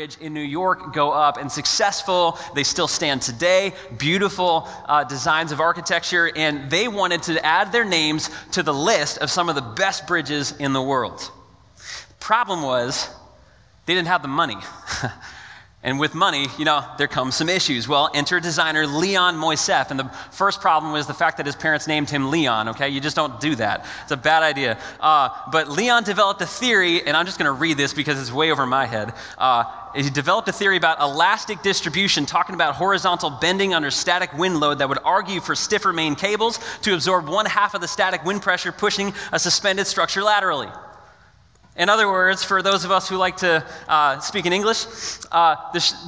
in New York go up and successful. They still stand today. Beautiful uh, designs of architecture. And they wanted to add their names to the list of some of the best bridges in the world. Problem was, they didn't have the money. And with money, you know, there comes some issues. Well, enter designer Leon Moisseiff. And the first problem was the fact that his parents named him Leon, okay? You just don't do that. It's a bad idea. Uh, but Leon developed a theory, and I'm just going to read this because it's way over my head. Uh, he developed a theory about elastic distribution, talking about horizontal bending under static wind load that would argue for stiffer main cables to absorb one half of the static wind pressure, pushing a suspended structure laterally. In other words, for those of us who like to uh, speak in English, uh,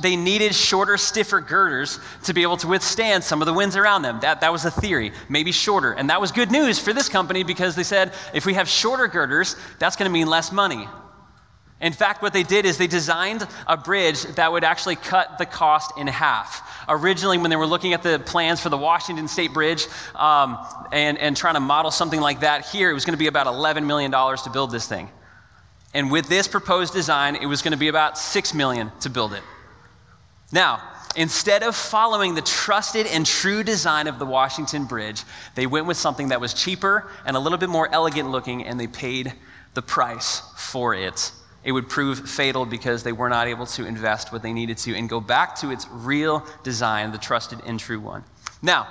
they needed shorter, stiffer girders to be able to withstand some of the winds around them. That, that was a theory, maybe shorter. And that was good news for this company because they said if we have shorter girders, that's going to mean less money. In fact, what they did is they designed a bridge that would actually cut the cost in half. Originally, when they were looking at the plans for the Washington State Bridge um, and, and trying to model something like that here, it was going to be about $11 million to build this thing. And with this proposed design, it was going to be about 6 million to build it. Now, instead of following the trusted and true design of the Washington Bridge, they went with something that was cheaper and a little bit more elegant looking, and they paid the price for it. It would prove fatal because they were not able to invest what they needed to and go back to its real design, the trusted and true one. Now,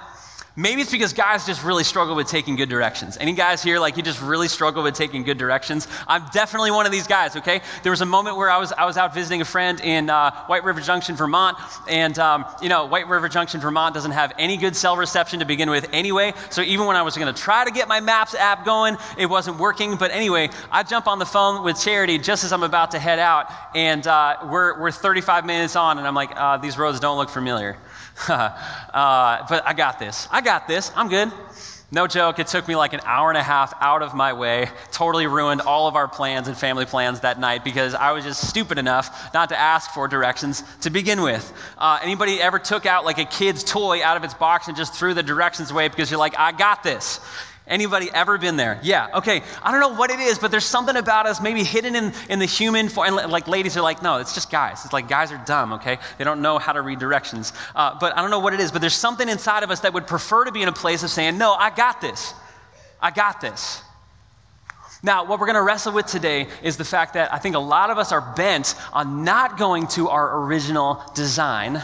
Maybe it's because guys just really struggle with taking good directions. Any guys here, like you just really struggle with taking good directions? I'm definitely one of these guys, okay? There was a moment where I was, I was out visiting a friend in uh, White River Junction, Vermont, and, um, you know, White River Junction, Vermont doesn't have any good cell reception to begin with anyway. So even when I was gonna try to get my Maps app going, it wasn't working. But anyway, I jump on the phone with Charity just as I'm about to head out, and uh, we're, we're 35 minutes on, and I'm like, uh, these roads don't look familiar. uh, but I got this. I got this. I'm good. No joke, it took me like an hour and a half out of my way. Totally ruined all of our plans and family plans that night because I was just stupid enough not to ask for directions to begin with. Uh, anybody ever took out like a kid's toy out of its box and just threw the directions away because you're like, I got this? Anybody ever been there? Yeah. Okay. I don't know what it is, but there's something about us maybe hidden in, in the human form. And like ladies are like, no, it's just guys. It's like guys are dumb, okay? They don't know how to read directions. Uh, but I don't know what it is, but there's something inside of us that would prefer to be in a place of saying, no, I got this. I got this. Now, what we're going to wrestle with today is the fact that I think a lot of us are bent on not going to our original design,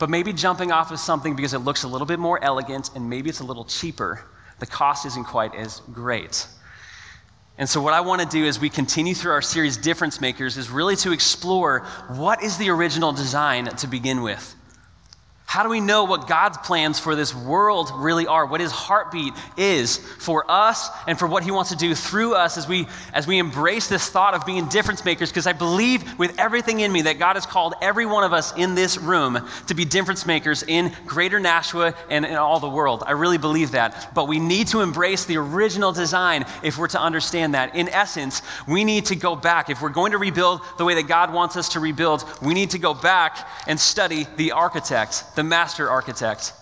but maybe jumping off of something because it looks a little bit more elegant and maybe it's a little cheaper the cost isn't quite as great. And so, what I want to do as we continue through our series, Difference Makers, is really to explore what is the original design to begin with. How do we know what God's plans for this world really are? What his heartbeat is for us and for what he wants to do through us as we as we embrace this thought of being difference makers because I believe with everything in me that God has called every one of us in this room to be difference makers in greater Nashua and in all the world. I really believe that. But we need to embrace the original design if we're to understand that. In essence, we need to go back. If we're going to rebuild the way that God wants us to rebuild, we need to go back and study the architect the master architect,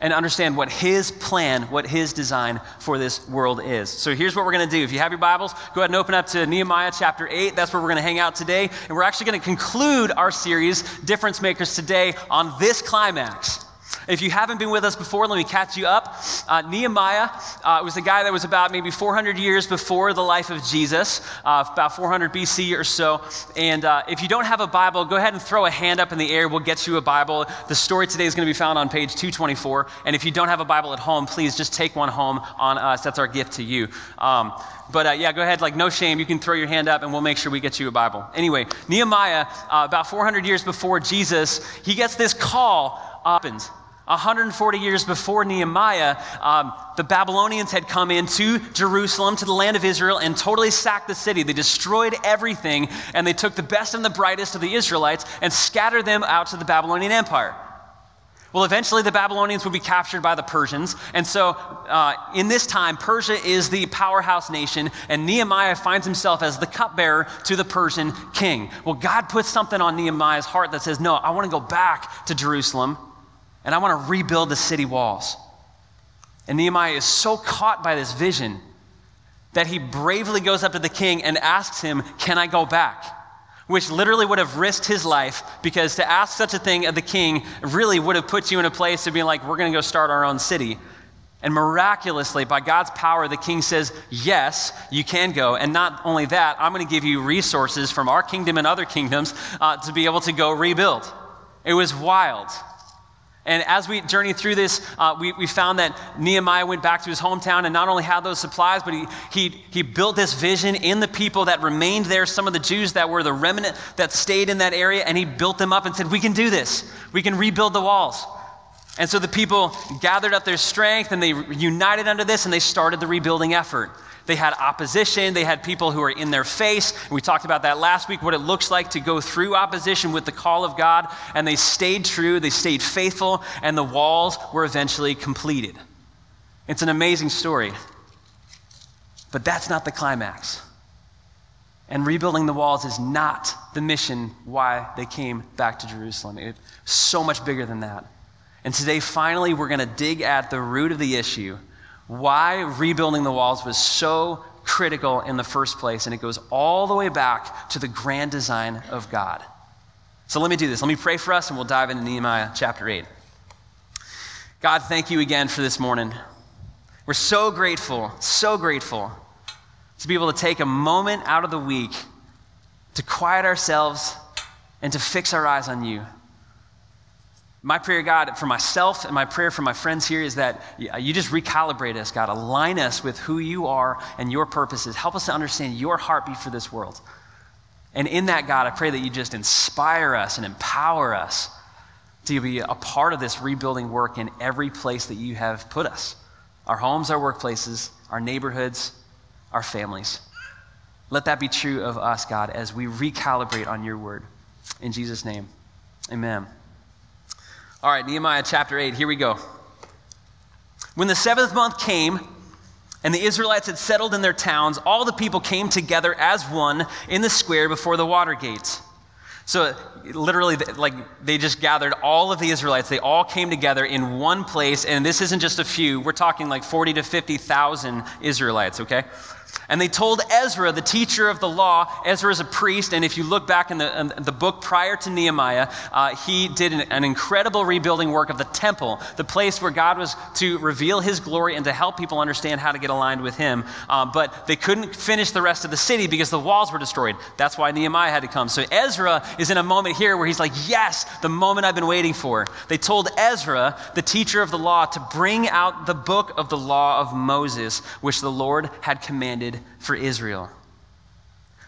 and understand what his plan, what his design for this world is. So here's what we're going to do. If you have your Bibles, go ahead and open up to Nehemiah chapter 8. That's where we're going to hang out today. And we're actually going to conclude our series, Difference Makers, today on this climax. If you haven't been with us before, let me catch you up. Uh, Nehemiah uh, was a guy that was about maybe 400 years before the life of Jesus, uh, about 400 BC or so. And uh, if you don't have a Bible, go ahead and throw a hand up in the air. We'll get you a Bible. The story today is going to be found on page 224. And if you don't have a Bible at home, please just take one home on us. That's our gift to you. Um, but uh, yeah, go ahead, like no shame. You can throw your hand up and we'll make sure we get you a Bible. Anyway, Nehemiah, uh, about 400 years before Jesus, he gets this call. Opens. 140 years before Nehemiah, um, the Babylonians had come into Jerusalem, to the land of Israel, and totally sacked the city. They destroyed everything, and they took the best and the brightest of the Israelites and scattered them out to the Babylonian Empire. Well, eventually the Babylonians would be captured by the Persians. And so, uh, in this time, Persia is the powerhouse nation, and Nehemiah finds himself as the cupbearer to the Persian king. Well, God puts something on Nehemiah's heart that says, No, I want to go back to Jerusalem and I want to rebuild the city walls. And Nehemiah is so caught by this vision that he bravely goes up to the king and asks him, Can I go back? which literally would have risked his life because to ask such a thing of the king really would have put you in a place of being like, we're going to go start our own city. And miraculously, by God's power, the king says, Yes, you can go. And not only that, I'm going to give you resources from our kingdom and other kingdoms uh, to be able to go rebuild. It was wild. And as we journeyed through this, uh, we, we found that Nehemiah went back to his hometown and not only had those supplies, but he, he, he built this vision in the people that remained there, some of the Jews that were the remnant that stayed in that area, and he built them up and said, We can do this. We can rebuild the walls. And so the people gathered up their strength and they united under this and they started the rebuilding effort. They had opposition, they had people who were in their face. We talked about that last week, what it looks like to go through opposition with the call of God. And they stayed true, they stayed faithful, and the walls were eventually completed. It's an amazing story. But that's not the climax. And rebuilding the walls is not the mission why they came back to Jerusalem. It's so much bigger than that. And today, finally, we're going to dig at the root of the issue why rebuilding the walls was so critical in the first place. And it goes all the way back to the grand design of God. So let me do this. Let me pray for us, and we'll dive into Nehemiah chapter 8. God, thank you again for this morning. We're so grateful, so grateful to be able to take a moment out of the week to quiet ourselves and to fix our eyes on you. My prayer, God, for myself and my prayer for my friends here is that you just recalibrate us, God. Align us with who you are and your purposes. Help us to understand your heartbeat for this world. And in that, God, I pray that you just inspire us and empower us to be a part of this rebuilding work in every place that you have put us our homes, our workplaces, our neighborhoods, our families. Let that be true of us, God, as we recalibrate on your word. In Jesus' name, amen. All right, Nehemiah chapter 8, here we go. When the seventh month came, and the Israelites had settled in their towns, all the people came together as one in the square before the water gates. So, literally, like, they just gathered all of the Israelites. They all came together in one place, and this isn't just a few. We're talking like 40 to 50,000 Israelites, okay? And they told Ezra, the teacher of the law, Ezra is a priest, and if you look back in the, in the book prior to Nehemiah, uh, he did an, an, incredible rebuilding work of the temple, the place where God was to reveal his glory and to help people understand how to get aligned with him. Uh, but they couldn't finish the rest of the city because the walls were destroyed. That's why Nehemiah had to come. So Ezra is in a moment here where he's like, Yes, the moment I've been waiting for. They told Ezra, the teacher of the law, to bring out the book of the law of Moses, which the Lord had commanded for Israel.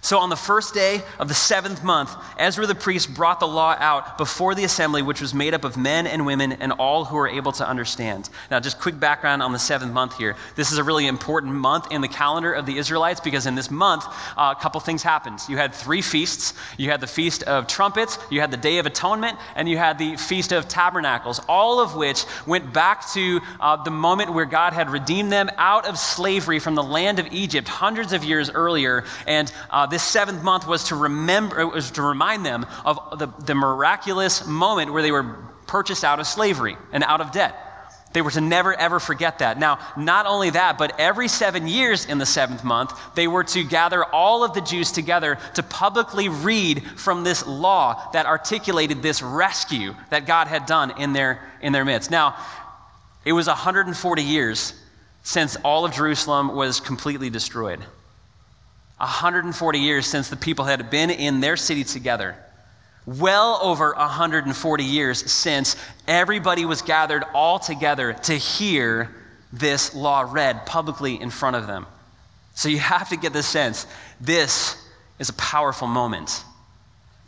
So on the first day of the seventh month, Ezra the priest brought the law out before the assembly, which was made up of men and women and all who were able to understand. Now, just quick background on the seventh month here. This is a really important month in the calendar of the Israelites because in this month, uh, a couple things happened. You had three feasts. You had the Feast of Trumpets, you had the Day of Atonement, and you had the Feast of Tabernacles, all of which went back to uh, the moment where God had redeemed them out of slavery from the land of Egypt hundreds of years earlier. And uh, this seventh month was to remember, was to remind them of the, the miraculous moment where they were purchased out of slavery and out of debt. They were to never, ever forget that. Now, not only that, but every seven years in the seventh month, they were to gather all of the Jews together to publicly read from this law that articulated this rescue that God had done in their, in their midst. Now, it was 140 years since all of Jerusalem was completely destroyed. 140 years since the people had been in their city together. Well over 140 years since everybody was gathered all together to hear this law read publicly in front of them. So you have to get the sense this is a powerful moment.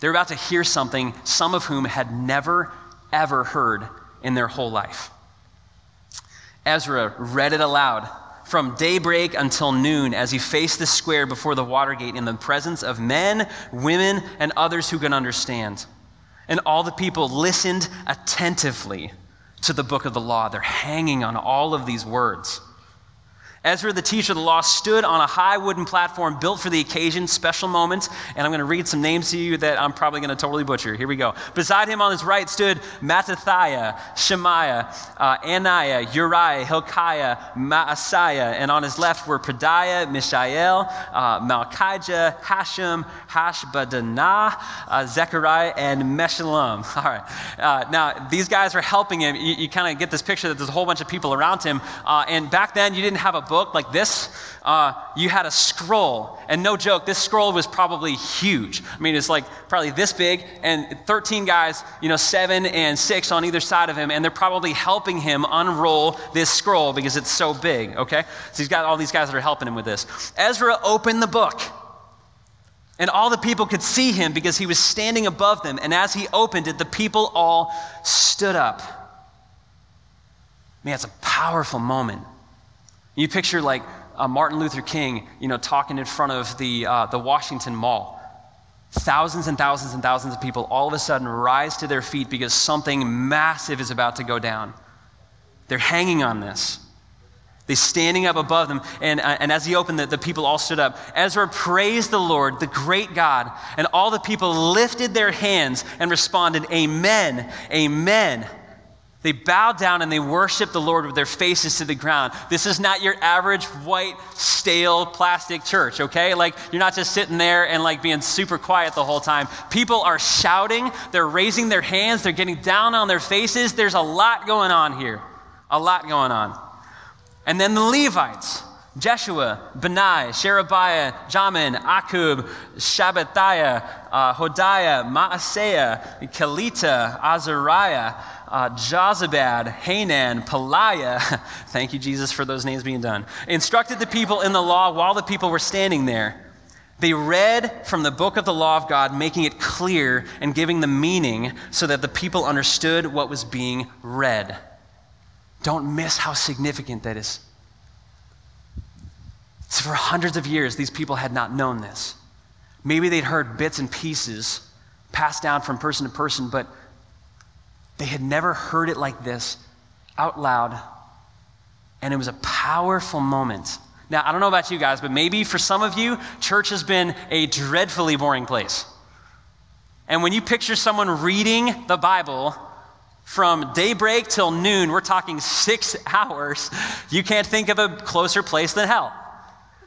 They're about to hear something, some of whom had never, ever heard in their whole life. Ezra read it aloud from daybreak until noon as he faced the square before the Watergate in the presence of men, women, and others who can understand. And all the people listened attentively to the book of the law. They're hanging on all of these words. Ezra, the teacher of the law, stood on a high wooden platform built for the occasion, special moment. And I'm going to read some names to you that I'm probably going to totally butcher. Here we go. Beside him on his right stood Mattithiah, Shemaiah, uh, Ananiah, Uriah, Hilkiah, Maaseiah. And on his left were Pedaiah, Mishael, uh, Malchijah, Hashum, Hashbaddanah, uh, Zechariah, and Meshullam. All right. Uh, now, these guys are helping him. You, you kind of get this picture that there's a whole bunch of people around him. Uh, and back then, you didn't have a book book like this, uh, you had a scroll. And no joke, this scroll was probably huge. I mean, it's like probably this big, and 13 guys, you know, seven and six on either side of him, and they're probably helping him unroll this scroll because it's so big, okay? So he's got all these guys that are helping him with this. Ezra opened the book. And all the people could see him because he was standing above them. And as he opened it, the people all stood up. Man, it's a powerful moment. You picture like uh, Martin Luther King, you know, talking in front of the, uh, the Washington Mall. Thousands and thousands and thousands of people all of a sudden rise to their feet because something massive is about to go down. They're hanging on this. They're standing up above them. And, uh, and as he opened, the, the people all stood up. Ezra praised the Lord, the great God. And all the people lifted their hands and responded, Amen, Amen. They bow down and they worship the Lord with their faces to the ground. This is not your average white, stale, plastic church, okay? Like, you're not just sitting there and like being super quiet the whole time. People are shouting, they're raising their hands, they're getting down on their faces. There's a lot going on here. A lot going on. And then the Levites. Jeshua, Benai, Sherebiah, Jamin, Akkub, Shabbatiah, uh, Hodiah, Maaseiah, Kelita, Azariah, uh, Jozabad, Hanan, Pelaiah, thank you, Jesus, for those names being done, instructed the people in the law while the people were standing there. They read from the book of the law of God, making it clear and giving the meaning so that the people understood what was being read. Don't miss how significant that is. So, for hundreds of years, these people had not known this. Maybe they'd heard bits and pieces passed down from person to person, but they had never heard it like this out loud. And it was a powerful moment. Now, I don't know about you guys, but maybe for some of you, church has been a dreadfully boring place. And when you picture someone reading the Bible from daybreak till noon, we're talking six hours, you can't think of a closer place than hell.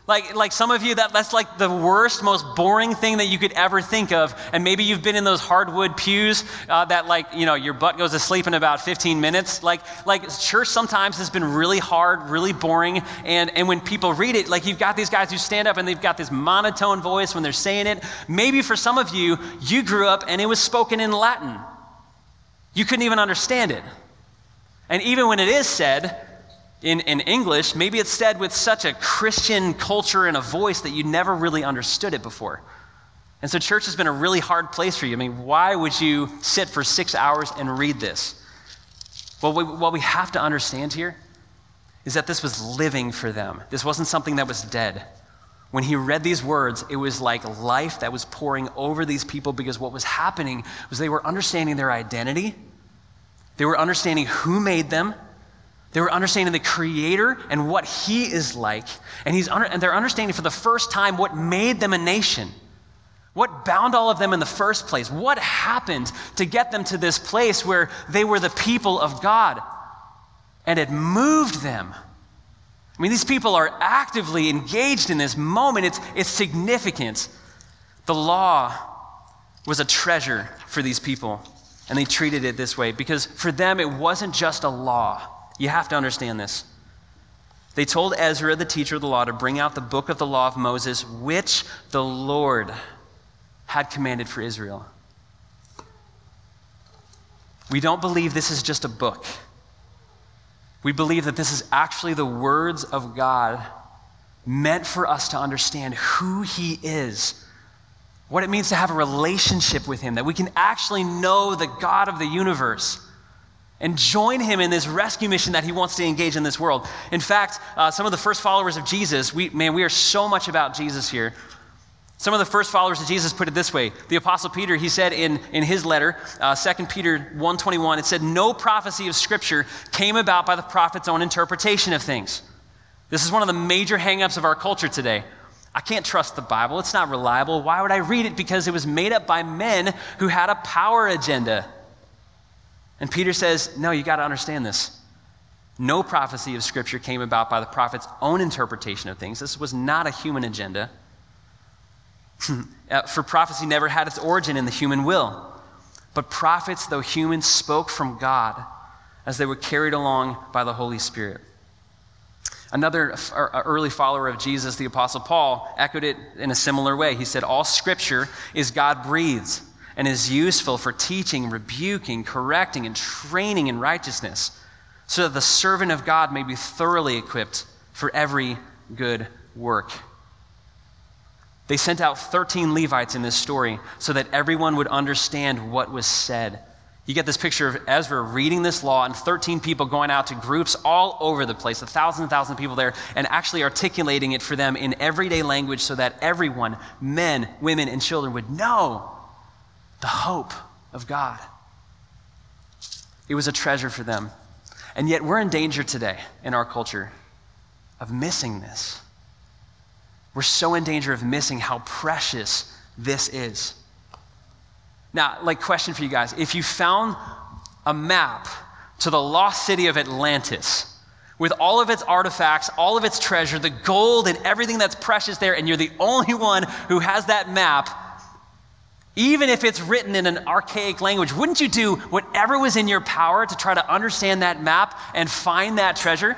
Like, like some of you, that, that's like the worst, most boring thing that you could ever think of. And maybe you've been in those hardwood pews uh, that, like, you know, your butt goes to sleep in about 15 minutes. Like, like church sometimes has been really hard, really boring. And, and when people read it, like, you've got these guys who stand up and they've got this monotone voice when they're saying it. Maybe for some of you, you grew up and it was spoken in Latin. You couldn't even understand it. And even when it is said, in, in English, maybe it's said with such a Christian culture and a voice that you never really understood it before. And so, church has been a really hard place for you. I mean, why would you sit for six hours and read this? Well, we, what we have to understand here is that this was living for them. This wasn't something that was dead. When he read these words, it was like life that was pouring over these people because what was happening was they were understanding their identity, they were understanding who made them, they were understanding the Creator and what He is like. And, he's under, and they're understanding for the first time what made them a nation. What bound all of them in the first place? What happened to get them to this place where they were the people of God? And it moved them. I mean, these people are actively engaged in this moment. It's, it's significant. The law was a treasure for these people, and they treated it this way because for them it wasn't just a law. You have to understand this. They told Ezra, the teacher of the law, to bring out the book of the law of Moses, which the Lord had commanded for Israel. We don't believe this is just a book. We believe that this is actually the words of God meant for us to understand who He is, what it means to have a relationship with Him, that we can actually know the God of the universe and join him in this rescue mission that he wants to engage in this world. In fact, uh, some of the first followers of Jesus, we, man, we are so much about Jesus here. Some of the first followers of Jesus put it this way. The Apostle Peter, he said in, in his letter, uh, 2 Peter 1.21, it said, No prophecy of Scripture came about by the prophet's own interpretation of things. This is one of the major hangups of our culture today. I can't trust the Bible. It's not reliable. Why would I read it? Because it was made up by men who had a power agenda. And Peter says, No, you got to understand this. No prophecy of Scripture came about by the prophet's own interpretation of things. This was not a human agenda. Uh, for prophecy never had its origin in the human will. But prophets, though human, spoke from God as they were carried along by the Holy Spirit. Another early follower of Jesus, the Apostle Paul, echoed it in a similar way. He said, All scripture is God breathed and is useful for teaching, rebuking, correcting, and training in righteousness so that the servant of God may be thoroughly equipped for every good work. They sent out 13 Levites in this story so that everyone would understand what was said. You get this picture of Ezra reading this law and 13 people going out to groups all over the place, a thousand and thousand people there, and actually articulating it for them in everyday language so that everyone, men, women, and children, would know the hope of God. It was a treasure for them. And yet we're in danger today in our culture of missing this. We're so in danger of missing how precious this is. Now, like, question for you guys if you found a map to the lost city of Atlantis, with all of its artifacts, all of its treasure, the gold and everything that's precious there, and you're the only one who has that map, even if it's written in an archaic language, wouldn't you do whatever was in your power to try to understand that map and find that treasure?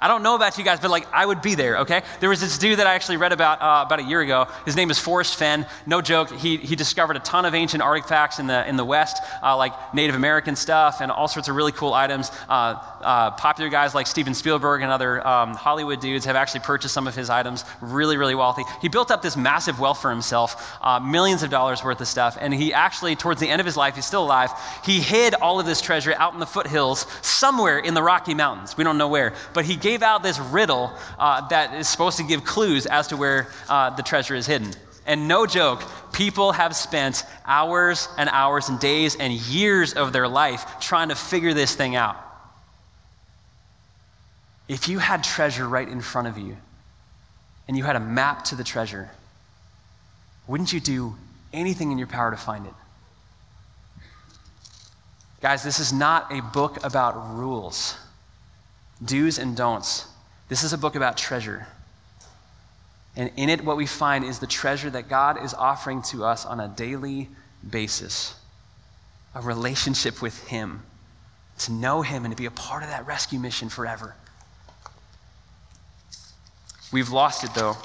I don't know about you guys, but like I would be there, okay? There was this dude that I actually read about uh, about a year ago. His name is Forrest Fenn. No joke. He, he discovered a ton of ancient artifacts in the, in the West, uh, like Native American stuff and all sorts of really cool items. Uh, uh popular guys like Steven Spielberg and other um, Hollywood dudes have actually purchased some of his items. Really, really wealthy. He built up this massive wealth for himself, uh, millions of dollars worth of stuff. And he actually, towards the end of his life, he's still alive, he hid all of this treasure out in the foothills somewhere in the Rocky Mountains. We don't know where. But he gave out this riddle uh, that is supposed to give clues as to where uh, the treasure is hidden. And no joke, people have spent hours and hours and days and years of their life trying to figure this thing out. If you had treasure right in front of you and you had a map to the treasure, wouldn't you do anything in your power to find it? Guys, this is not a book about rules do's and don'ts. This is a book about treasure. And in it, what we find is the treasure that God is offering to us on a daily basis a relationship with Him, to know Him and to be a part of that rescue mission forever. We've lost it, though.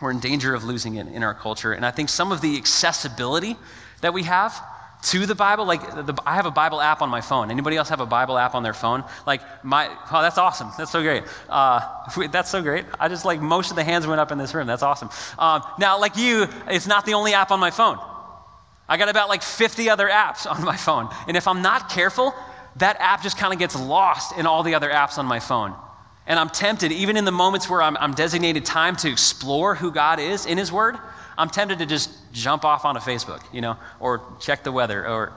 We're in danger of losing it in our culture. And I think some of the accessibility that we have to the Bible. Like, the, I have a Bible app on my phone. Anybody else have a Bible app on their phone? Like, my, oh, that's awesome. That's so great. Uh, that's so great. I just, like, most of the hands went up in this room. That's awesome. Um, now, like you, it's not the only app on my phone. I got about like 50 other apps on my phone. And if I'm not careful, that app just kind of gets lost in all the other apps on my phone. And I'm tempted, even in the moments where I'm, I'm designated time to explore who God is in His Word, I'm tempted to just jump off onto Facebook, you know, or check the weather, or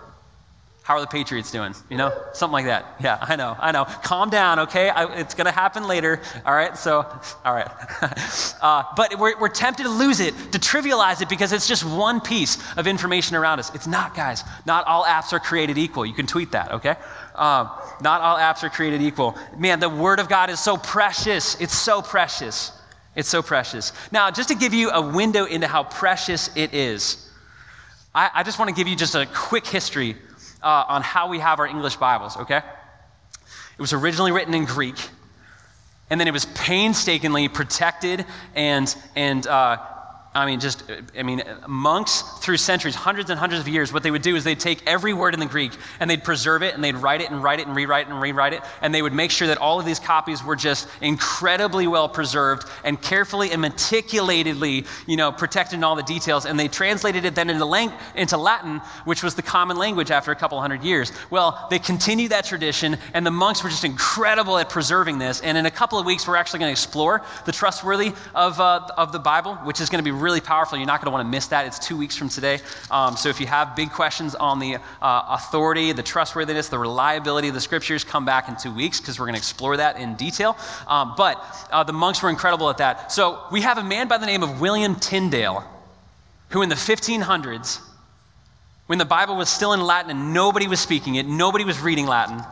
how are the Patriots doing? You know, something like that. Yeah, I know, I know. Calm down, okay? I, it's going to happen later. All right, so, all right. uh, but we're, we're tempted to lose it, to trivialize it, because it's just one piece of information around us. It's not, guys. Not all apps are created equal. You can tweet that, okay? Uh, not all apps are created equal. Man, the Word of God is so precious. It's so precious. It's so precious. Now, just to give you a window into how precious it is, I, I just want to give you just a quick history uh, on how we have our English Bibles, okay? It was originally written in Greek, and then it was painstakingly protected and, and uh, I mean, just, I mean, monks through centuries, hundreds and hundreds of years, what they would do is they'd take every word in the Greek and they'd preserve it and they'd write it and write it and rewrite it and rewrite it. And they would make sure that all of these copies were just incredibly well preserved and carefully and meticulously, you know, protected in all the details. And they translated it then into, lang- into Latin, which was the common language after a couple hundred years. Well, they continued that tradition and the monks were just incredible at preserving this. And in a couple of weeks, we're actually going to explore the trustworthy of, uh, of the Bible, which is going to be really powerful. You're not going to want to miss that. It's two weeks from today. Um, so if you have big questions on the uh, authority, the trustworthiness, the reliability of the scriptures, come back in two weeks because we're going to explore that in detail. Um, but uh, the monks were incredible at that. So we have a man by the name of William Tyndale who, in the 1500s, when the Bible was still in Latin and nobody was speaking it, nobody was reading Latin,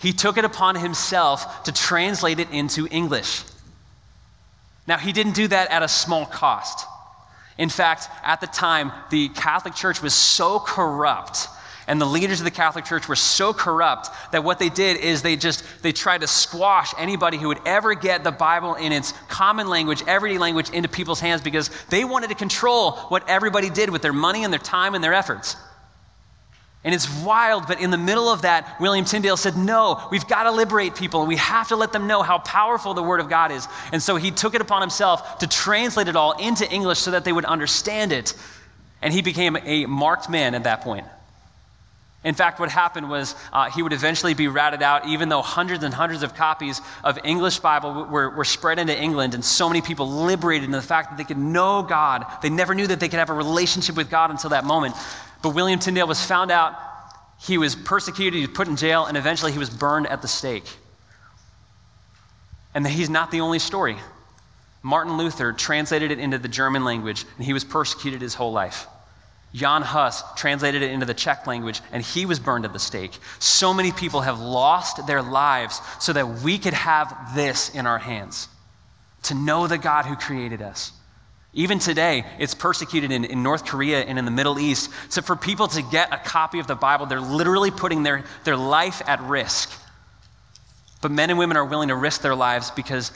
he took it upon himself to translate it into English. Now, he didn't do that at a small cost. In fact, at the time, the Catholic Church was so corrupt and the leaders of the Catholic Church were so corrupt that what they did is they just they tried to squash anybody who would ever get the Bible in its common language, everyday language into people's hands because they wanted to control what everybody did with their money and their time and their efforts. And it's wild, but in the middle of that, William Tyndale said, No, we've got to liberate people and we have to let them know how powerful the Word of God is. And so he took it upon himself to translate it all into English so that they would understand it. And he became a marked man at that point. In fact, what happened was uh, he would eventually be ratted out, even though hundreds and hundreds of copies of English Bible were, were spread into England, and so many people liberated in the fact that they could know God. They never knew that they could have a relationship with God until that moment. But William Tyndale was found out, he was persecuted, he was put in jail, and eventually he was burned at the stake. And he's not the only story. Martin Luther translated it into the German language, and he was persecuted his whole life. Jan Hus translated it into the Czech language, and he was burned at the stake. So many people have lost their lives so that we could have this in our hands to know the God who created us. Even today, it's persecuted in, in North Korea and in the Middle East. So, for people to get a copy of the Bible, they're literally putting their, their life at risk. But men and women are willing to risk their lives because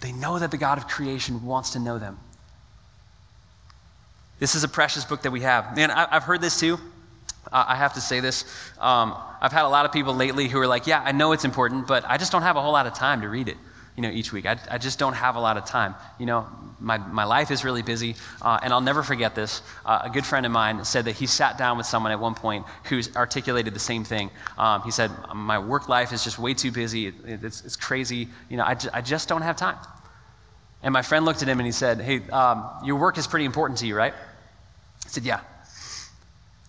they know that the God of creation wants to know them. This is a precious book that we have. Man, I, have heard this too. I have to say this. Um, I've had a lot of people lately who are like, yeah, I know it's important, but I just don't have a whole lot of time to read it you know, each week. I, I just don't have a lot of time. You know, my, my life is really busy, uh, and I'll never forget this. Uh, a good friend of mine said that he sat down with someone at one point who's articulated the same thing. Um, he said, My work life is just way too busy. It, it, it's, it's crazy. You know, I, j- I just don't have time. And my friend looked at him and he said, Hey, um, your work is pretty important to you, right? He said, Yeah.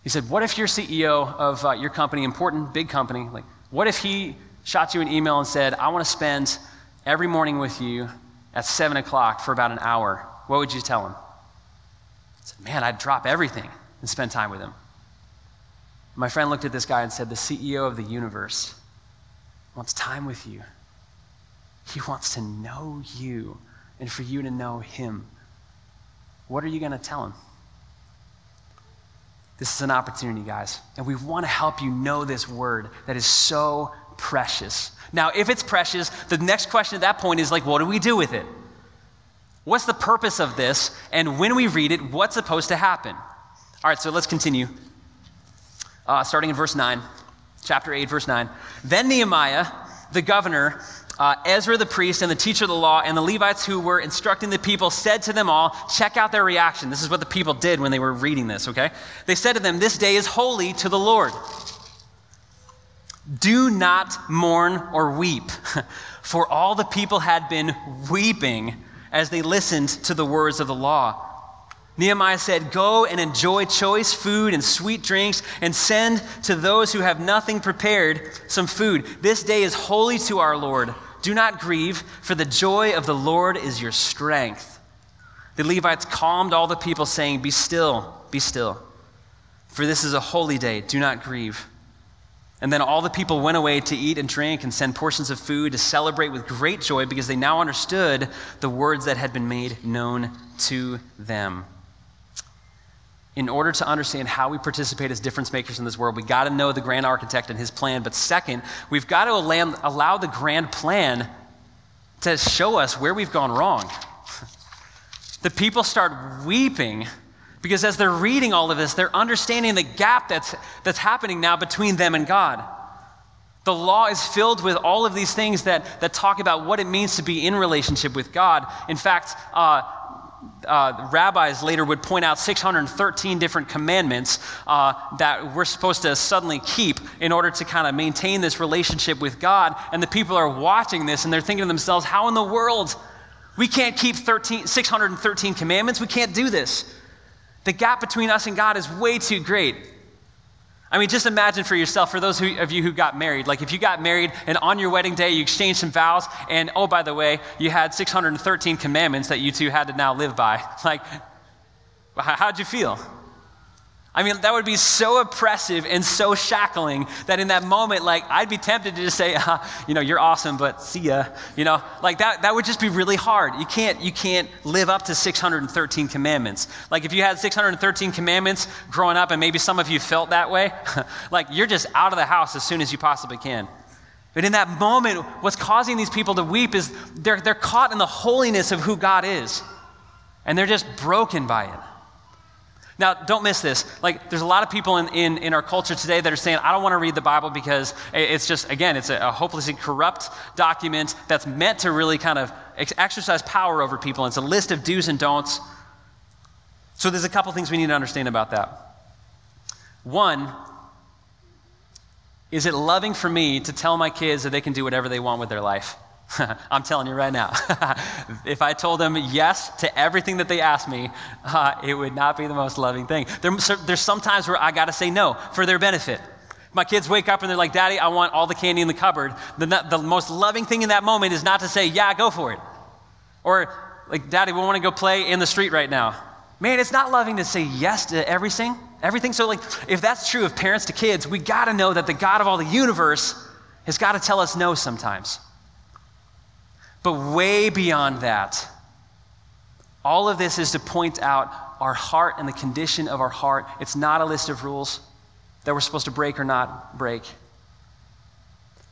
He said, What if your CEO of uh, your company, important, big company, like, what if he shot you an email and said, I want to spend every morning with you at 7 o'clock for about an hour, what would you tell him? I said, Man, I'd drop everything and spend time with him. My friend looked at this guy and said, The CEO of the universe wants time with you. He wants to know you and for you to know him. What are you going to tell him? This is an opportunity, guys. And we want to help you know this word that is so precious. Now, if it's precious, the next question at that point is like, what do we do with it? What's the purpose of this? And when we read it, what's supposed to happen? All right, so let's continue. Uh, starting in verse 9, chapter 8, verse 9. Then Nehemiah, the governor, uh, Ezra the priest and the teacher of the law and the Levites who were instructing the people said to them all, check out their reaction. This is what the people did when they were reading this, okay? They said to them, This day is holy to the Lord. Do not mourn or weep, for all the people had been weeping as they listened to the words of the law. Nehemiah said, Go and enjoy choice food and sweet drinks, and send to those who have nothing prepared some food. This day is holy to our Lord. Do not grieve, for the joy of the Lord is your strength. The Levites calmed all the people, saying, Be still, be still, for this is a holy day. Do not grieve. And then all the people went away to eat and drink and send portions of food to celebrate with great joy because they now understood the words that had been made known to them. In order to understand how we participate as difference makers in this world, we got to know the grand architect and his plan. But second, we've got to allow the grand plan to show us where we've gone wrong. The people start weeping because as they're reading all of this, they're understanding the gap that's, that's happening now between them and God. The law is filled with all of these things that, that talk about what it means to be in relationship with God. In fact, uh, uh, rabbis later would point out 613 different commandments uh, that we're supposed to suddenly keep in order to kind of maintain this relationship with God. And the people are watching this and they're thinking to themselves, how in the world We can't keep 13, 613 commandments. We can't do this. The gap between us and God is way too great. I mean, just imagine for yourself, for those who, of you who got married, like if you got married and on your wedding day you exchanged some vows, and oh, by the way, you had 613 commandments that you two had to now live by. Like, how'd you feel? I mean, that would be so oppressive and so shackling that in that moment, like, I'd be tempted to just say, uh, you know, you're awesome, but see ya. You know, like that, that would just be really hard. You can't, you can't live up to 613 commandments. Like, if you had 613 commandments growing up, and maybe some of you felt that way, like, you're just out of the house as soon as you possibly can. But in that moment, what's causing these people to weep is they're, they're caught in the holiness of who God is, and they're just broken by it. Now, don't miss this. Like, there's a lot of people in, in, in our culture today that are saying, I don't want to read the Bible because it's just, again, it's a, a hopelessly corrupt document that's meant to really kind of ex- exercise power over people. And It's a list of do's and don'ts. So, there's a couple things we need to understand about that. One, is it loving for me to tell my kids that they can do whatever they want with their life? I'm telling you right now. if I told them yes to everything that they asked me, uh, it would not be the most loving thing. There, there's some times where I got to say no for their benefit. My kids wake up and they're like, Daddy, I want all the candy in the cupboard. The, the most loving thing in that moment is not to say, Yeah, go for it. Or, like, Daddy, we want to go play in the street right now. Man, it's not loving to say yes to everything. Everything. So, like, if that's true of parents to kids, we got to know that the God of all the universe has got to tell us no sometimes. But way beyond that, all of this is to point out our heart and the condition of our heart. It's not a list of rules that we're supposed to break or not break.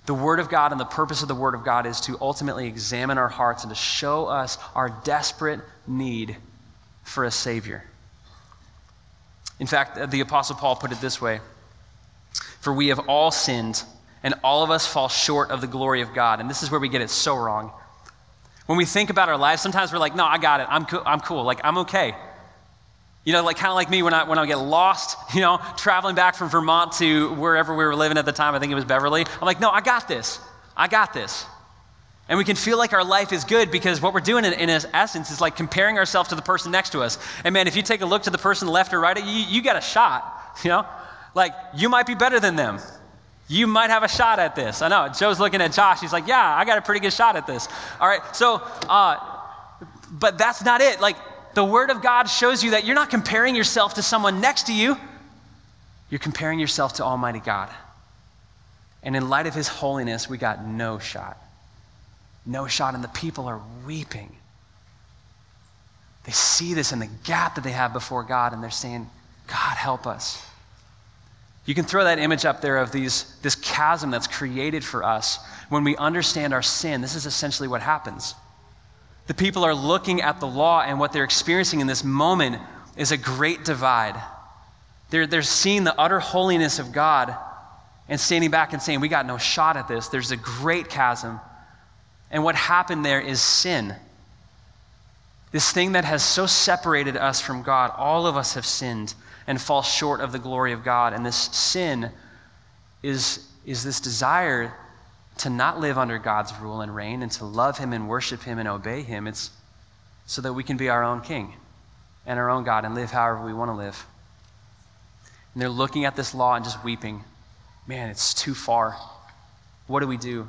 The Word of God and the purpose of the Word of God is to ultimately examine our hearts and to show us our desperate need for a Savior. In fact, the Apostle Paul put it this way For we have all sinned, and all of us fall short of the glory of God. And this is where we get it so wrong. When we think about our lives, sometimes we're like, no, I got it. I'm, co- I'm cool. Like, I'm okay. You know, like kind of like me when I, when I get lost, you know, traveling back from Vermont to wherever we were living at the time, I think it was Beverly. I'm like, no, I got this. I got this. And we can feel like our life is good because what we're doing in, in essence is like comparing ourselves to the person next to us. And man, if you take a look to the person left or right, you, you got a shot, you know? Like, you might be better than them you might have a shot at this. I know. Joe's looking at Josh. He's like, yeah, I got a pretty good shot at this. All right. So, uh, but that's not it. Like, the Word of God shows you that you're not comparing yourself to someone next to you, you're comparing yourself to Almighty God. And in light of His holiness, we got no shot. No shot. And the people are weeping. They see this in the gap that they have before God, and they're saying, God, help us. You can throw that image up there of these, this chasm that's created for us when we understand our sin. This is essentially what happens. The people are looking at the law, and what they're experiencing in this moment is a great divide. They're, they're seeing the utter holiness of God and standing back and saying, We got no shot at this. There's a great chasm. And what happened there is sin. This thing that has so separated us from God, all of us have sinned and fall short of the glory of God. And this sin is, is this desire to not live under God's rule and reign and to love Him and worship Him and obey Him. It's so that we can be our own king and our own God and live however we want to live. And they're looking at this law and just weeping. Man, it's too far. What do we do?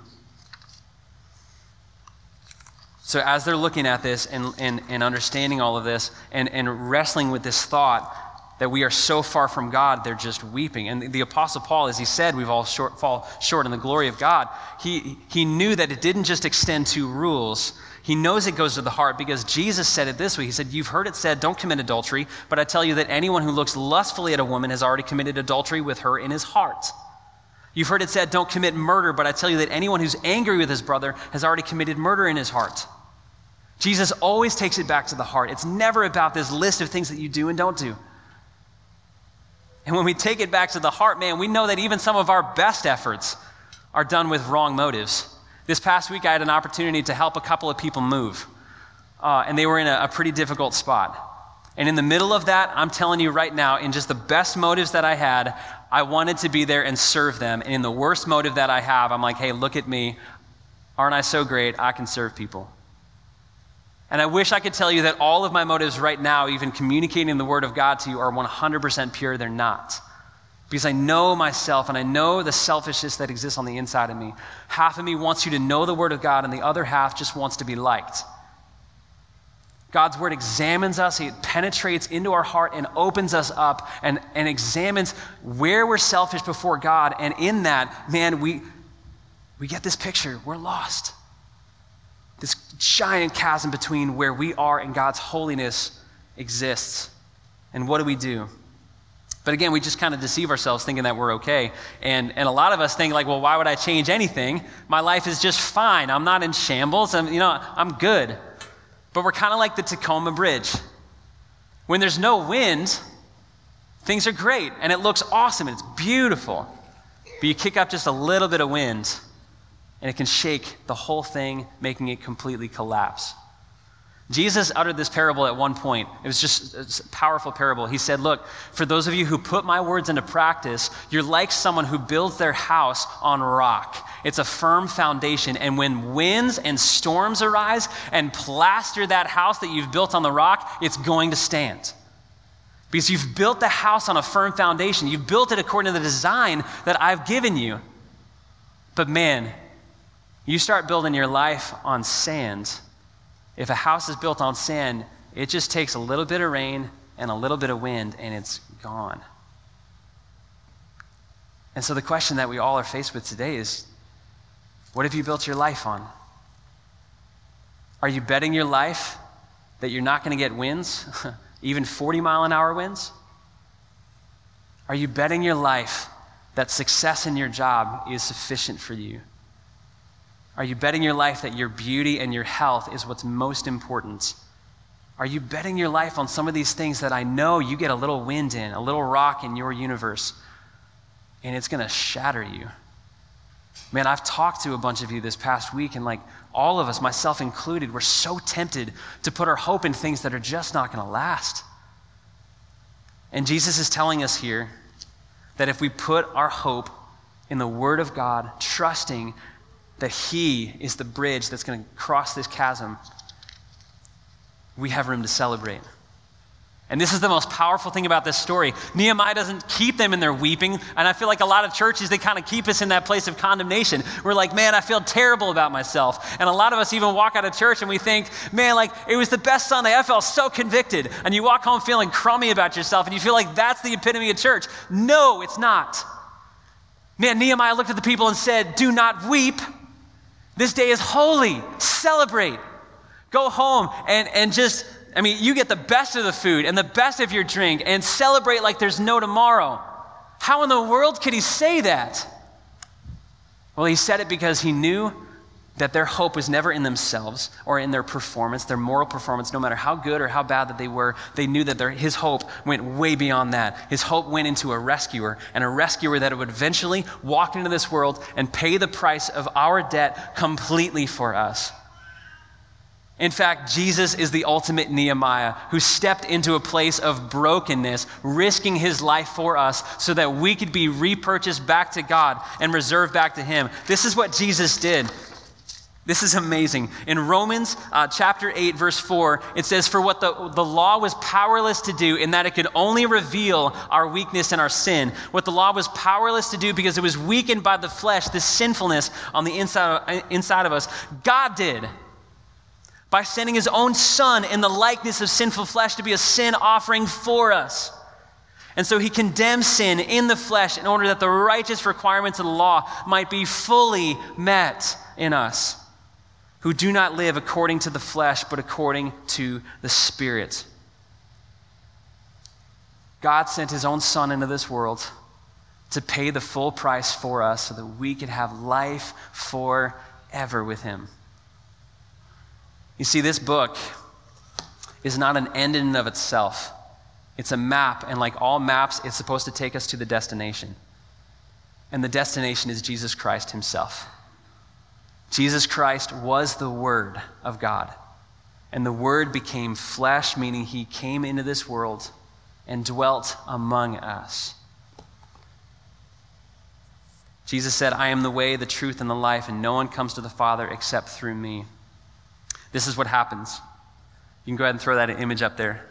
So, as they're looking at this and, and, and understanding all of this and, and wrestling with this thought, that we are so far from God, they're just weeping. And the Apostle Paul, as he said, we've all short, fall short in the glory of God. He, he knew that it didn't just extend to rules. He knows it goes to the heart because Jesus said it this way. He said, You've heard it said, don't commit adultery, but I tell you that anyone who looks lustfully at a woman has already committed adultery with her in his heart. You've heard it said, don't commit murder, but I tell you that anyone who's angry with his brother has already committed murder in his heart. Jesus always takes it back to the heart. It's never about this list of things that you do and don't do. And when we take it back to the heart, man, we know that even some of our best efforts are done with wrong motives. This past week, I had an opportunity to help a couple of people move, uh, and they were in a, a pretty difficult spot. And in the middle of that, I'm telling you right now, in just the best motives that I had, I wanted to be there and serve them. And in the worst motive that I have, I'm like, hey, look at me. Aren't I so great? I can serve people. And I wish I could tell you that all of my motives right now, even communicating the Word of God to you, are 100% pure. They're not. Because I know myself and I know the selfishness that exists on the inside of me. Half of me wants you to know the Word of God, and the other half just wants to be liked. God's word examines us, it penetrates into our heart and opens us up and, and examines where we're selfish before God. And in that, man, we, we get this picture. We're lost. This giant chasm between where we are and God's holiness exists. And what do we do? But again, we just kind of deceive ourselves thinking that we're okay. And, and a lot of us think, like, well, why would I change anything? My life is just fine. I'm not in shambles. I'm, you know, I'm good. But we're kind of like the Tacoma Bridge. When there's no wind, things are great and it looks awesome and it's beautiful. But you kick up just a little bit of wind and it can shake the whole thing, making it completely collapse. Jesus uttered this parable at one point. It was just a powerful parable. He said, Look, for those of you who put my words into practice, you're like someone who builds their house on rock. It's a firm foundation. And when winds and storms arise and plaster that house that you've built on the rock, it's going to stand. Because you've built the house on a firm foundation. You've built it according to the design that I've given you. But man, you start building your life on sand if a house is built on sand, it just takes a little bit of rain and a little bit of wind and it's gone. And so the question that we all are faced with today is what have you built your life on? Are you betting your life that you're not going to get winds, even 40 mile an hour winds? Are you betting your life that success in your job is sufficient for you? Are you betting your life that your beauty and your health is what's most important? Are you betting your life on some of these things that I know you get a little wind in, a little rock in your universe, and it's going to shatter you? Man, I've talked to a bunch of you this past week, and like all of us, myself included, we're so tempted to put our hope in things that are just not going to last. And Jesus is telling us here that if we put our hope in the Word of God, trusting that He is the bridge that's going to cross this chasm, we have room to celebrate. And this is the most powerful thing about this story. Nehemiah doesn't keep them in their weeping. And I feel like a lot of churches, they kind of keep us in that place of condemnation. We're like, man, I feel terrible about myself. And a lot of us even walk out of church and we think, man, like, it was the best Sunday. I felt so convicted. And you walk home feeling crummy about yourself and you feel like that's the epitome of church. No, it's not. Man, Nehemiah looked at the people and said, do not weep. This day is holy. Celebrate. Go home and, and just, I mean, you get the best of the food and the best of your drink and celebrate like there's no tomorrow. How in the world could he say that? Well, he said it because he knew that their hope was never in themselves or in their performance, their moral performance, no matter how good or how bad that they were. They knew that their, his hope went way beyond that. His hope went into a rescuer, and a rescuer that would eventually walk into this world and pay the price of our debt completely for us. In fact, Jesus is the ultimate Nehemiah who stepped into a place of brokenness, risking his life for us so that we could be repurchased back to God and reserved back to him. This is what Jesus did. This is amazing. In Romans uh, chapter 8, verse 4, it says, For what the, the law was powerless to do, in that it could only reveal our weakness and our sin. What the law was powerless to do because it was weakened by the flesh, the sinfulness on the inside of, uh, inside of us, God did by sending his own son in the likeness of sinful flesh to be a sin offering for us. And so he condemns sin in the flesh in order that the righteous requirements of the law might be fully met in us who do not live according to the flesh, but according to the Spirit. God sent his own Son into this world to pay the full price for us so that we could have life forever with him. You see, this book is not an end in and of itself. It's a map, and like all maps, it's supposed to take us to the destination. And the destination is Jesus Christ himself. Jesus Christ was the Word of God. And the Word became flesh, meaning he came into this world and dwelt among us. Jesus said, I am the way, the truth, and the life, and no one comes to the Father except through me. This is what happens You can go ahead and throw that image up there.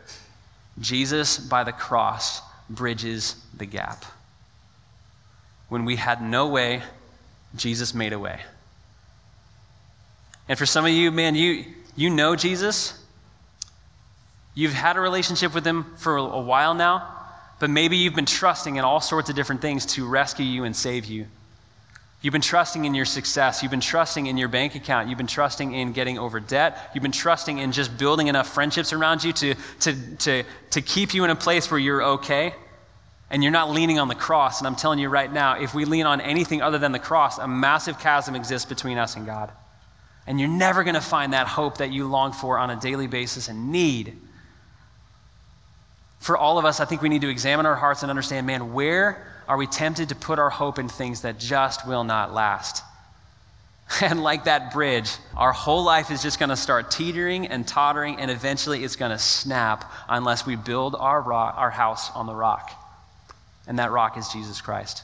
Jesus, by the cross, bridges the gap. When we had no way, Jesus made a way. And for some of you, man, you, you know Jesus. You've had a relationship with him for a while now, but maybe you've been trusting in all sorts of different things to rescue you and save you. You've been trusting in your success. You've been trusting in your bank account. You've been trusting in getting over debt. You've been trusting in just building enough friendships around you to, to, to, to keep you in a place where you're okay. And you're not leaning on the cross. And I'm telling you right now, if we lean on anything other than the cross, a massive chasm exists between us and God. And you're never going to find that hope that you long for on a daily basis and need. For all of us, I think we need to examine our hearts and understand man, where are we tempted to put our hope in things that just will not last? And like that bridge, our whole life is just going to start teetering and tottering, and eventually it's going to snap unless we build our, rock, our house on the rock. And that rock is Jesus Christ.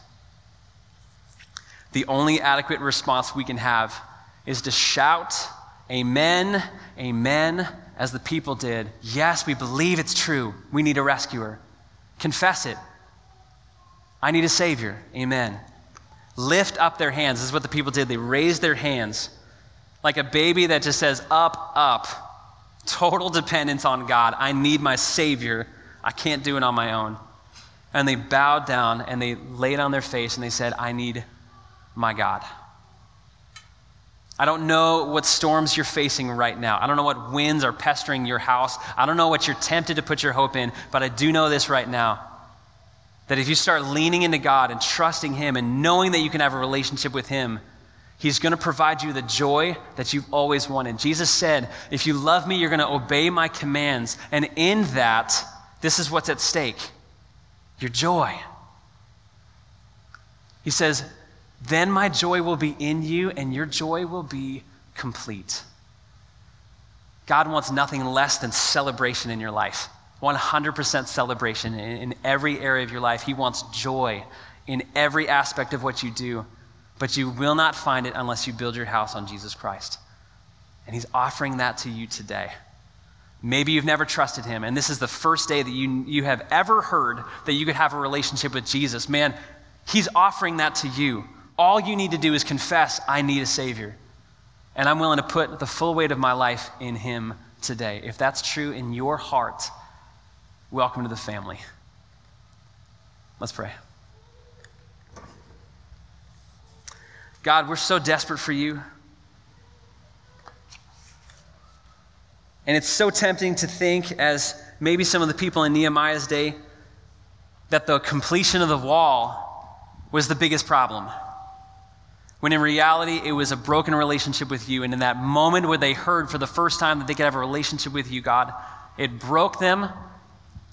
The only adequate response we can have is to shout, Amen, Amen, as the people did. Yes, we believe it's true. We need a rescuer. Confess it. I need a Savior. Amen. Lift up their hands. This is what the people did. They raised their hands like a baby that just says, Up, up. Total dependence on God. I need my Savior. I can't do it on my own. And they bowed down and they laid on their face and they said, I need my God. I don't know what storms you're facing right now. I don't know what winds are pestering your house. I don't know what you're tempted to put your hope in, but I do know this right now that if you start leaning into God and trusting Him and knowing that you can have a relationship with Him, He's going to provide you the joy that you've always wanted. Jesus said, If you love me, you're going to obey my commands. And in that, this is what's at stake your joy. He says, Then my joy will be in you, and your joy will be complete. God wants nothing less than celebration in your life. 100% celebration in, in every area of your life. He wants joy in every aspect of what you do, but you will not find it unless you build your house on Jesus Christ. And He's offering that to you today. Maybe you've never trusted Him, and this is the first day that you, you have ever heard that you could have a relationship with Jesus. Man, He's offering that to you. All you need to do is confess, I need a Savior. And I'm willing to put the full weight of my life in Him today. If that's true in your heart, welcome to the family. Let's pray. God, we're so desperate for you. And it's so tempting to think, as maybe some of the people in Nehemiah's day, that the completion of the wall was the biggest problem. When in reality, it was a broken relationship with you. And in that moment where they heard for the first time that they could have a relationship with you, God, it broke them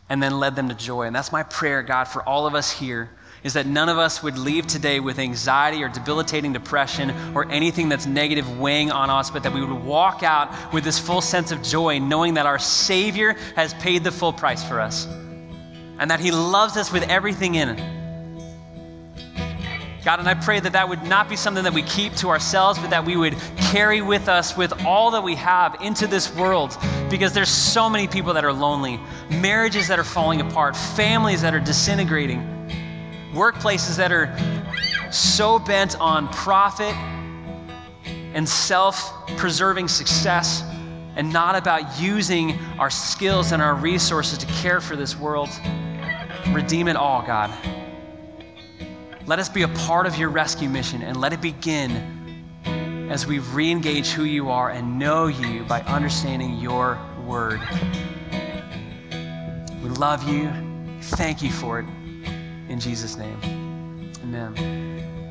and then led them to joy. And that's my prayer, God, for all of us here is that none of us would leave today with anxiety or debilitating depression or anything that's negative weighing on us, but that we would walk out with this full sense of joy, knowing that our Savior has paid the full price for us and that He loves us with everything in it. God, and I pray that that would not be something that we keep to ourselves, but that we would carry with us with all that we have into this world because there's so many people that are lonely, marriages that are falling apart, families that are disintegrating, workplaces that are so bent on profit and self preserving success and not about using our skills and our resources to care for this world. Redeem it all, God. Let us be a part of your rescue mission and let it begin as we re engage who you are and know you by understanding your word. We love you. Thank you for it. In Jesus' name, amen.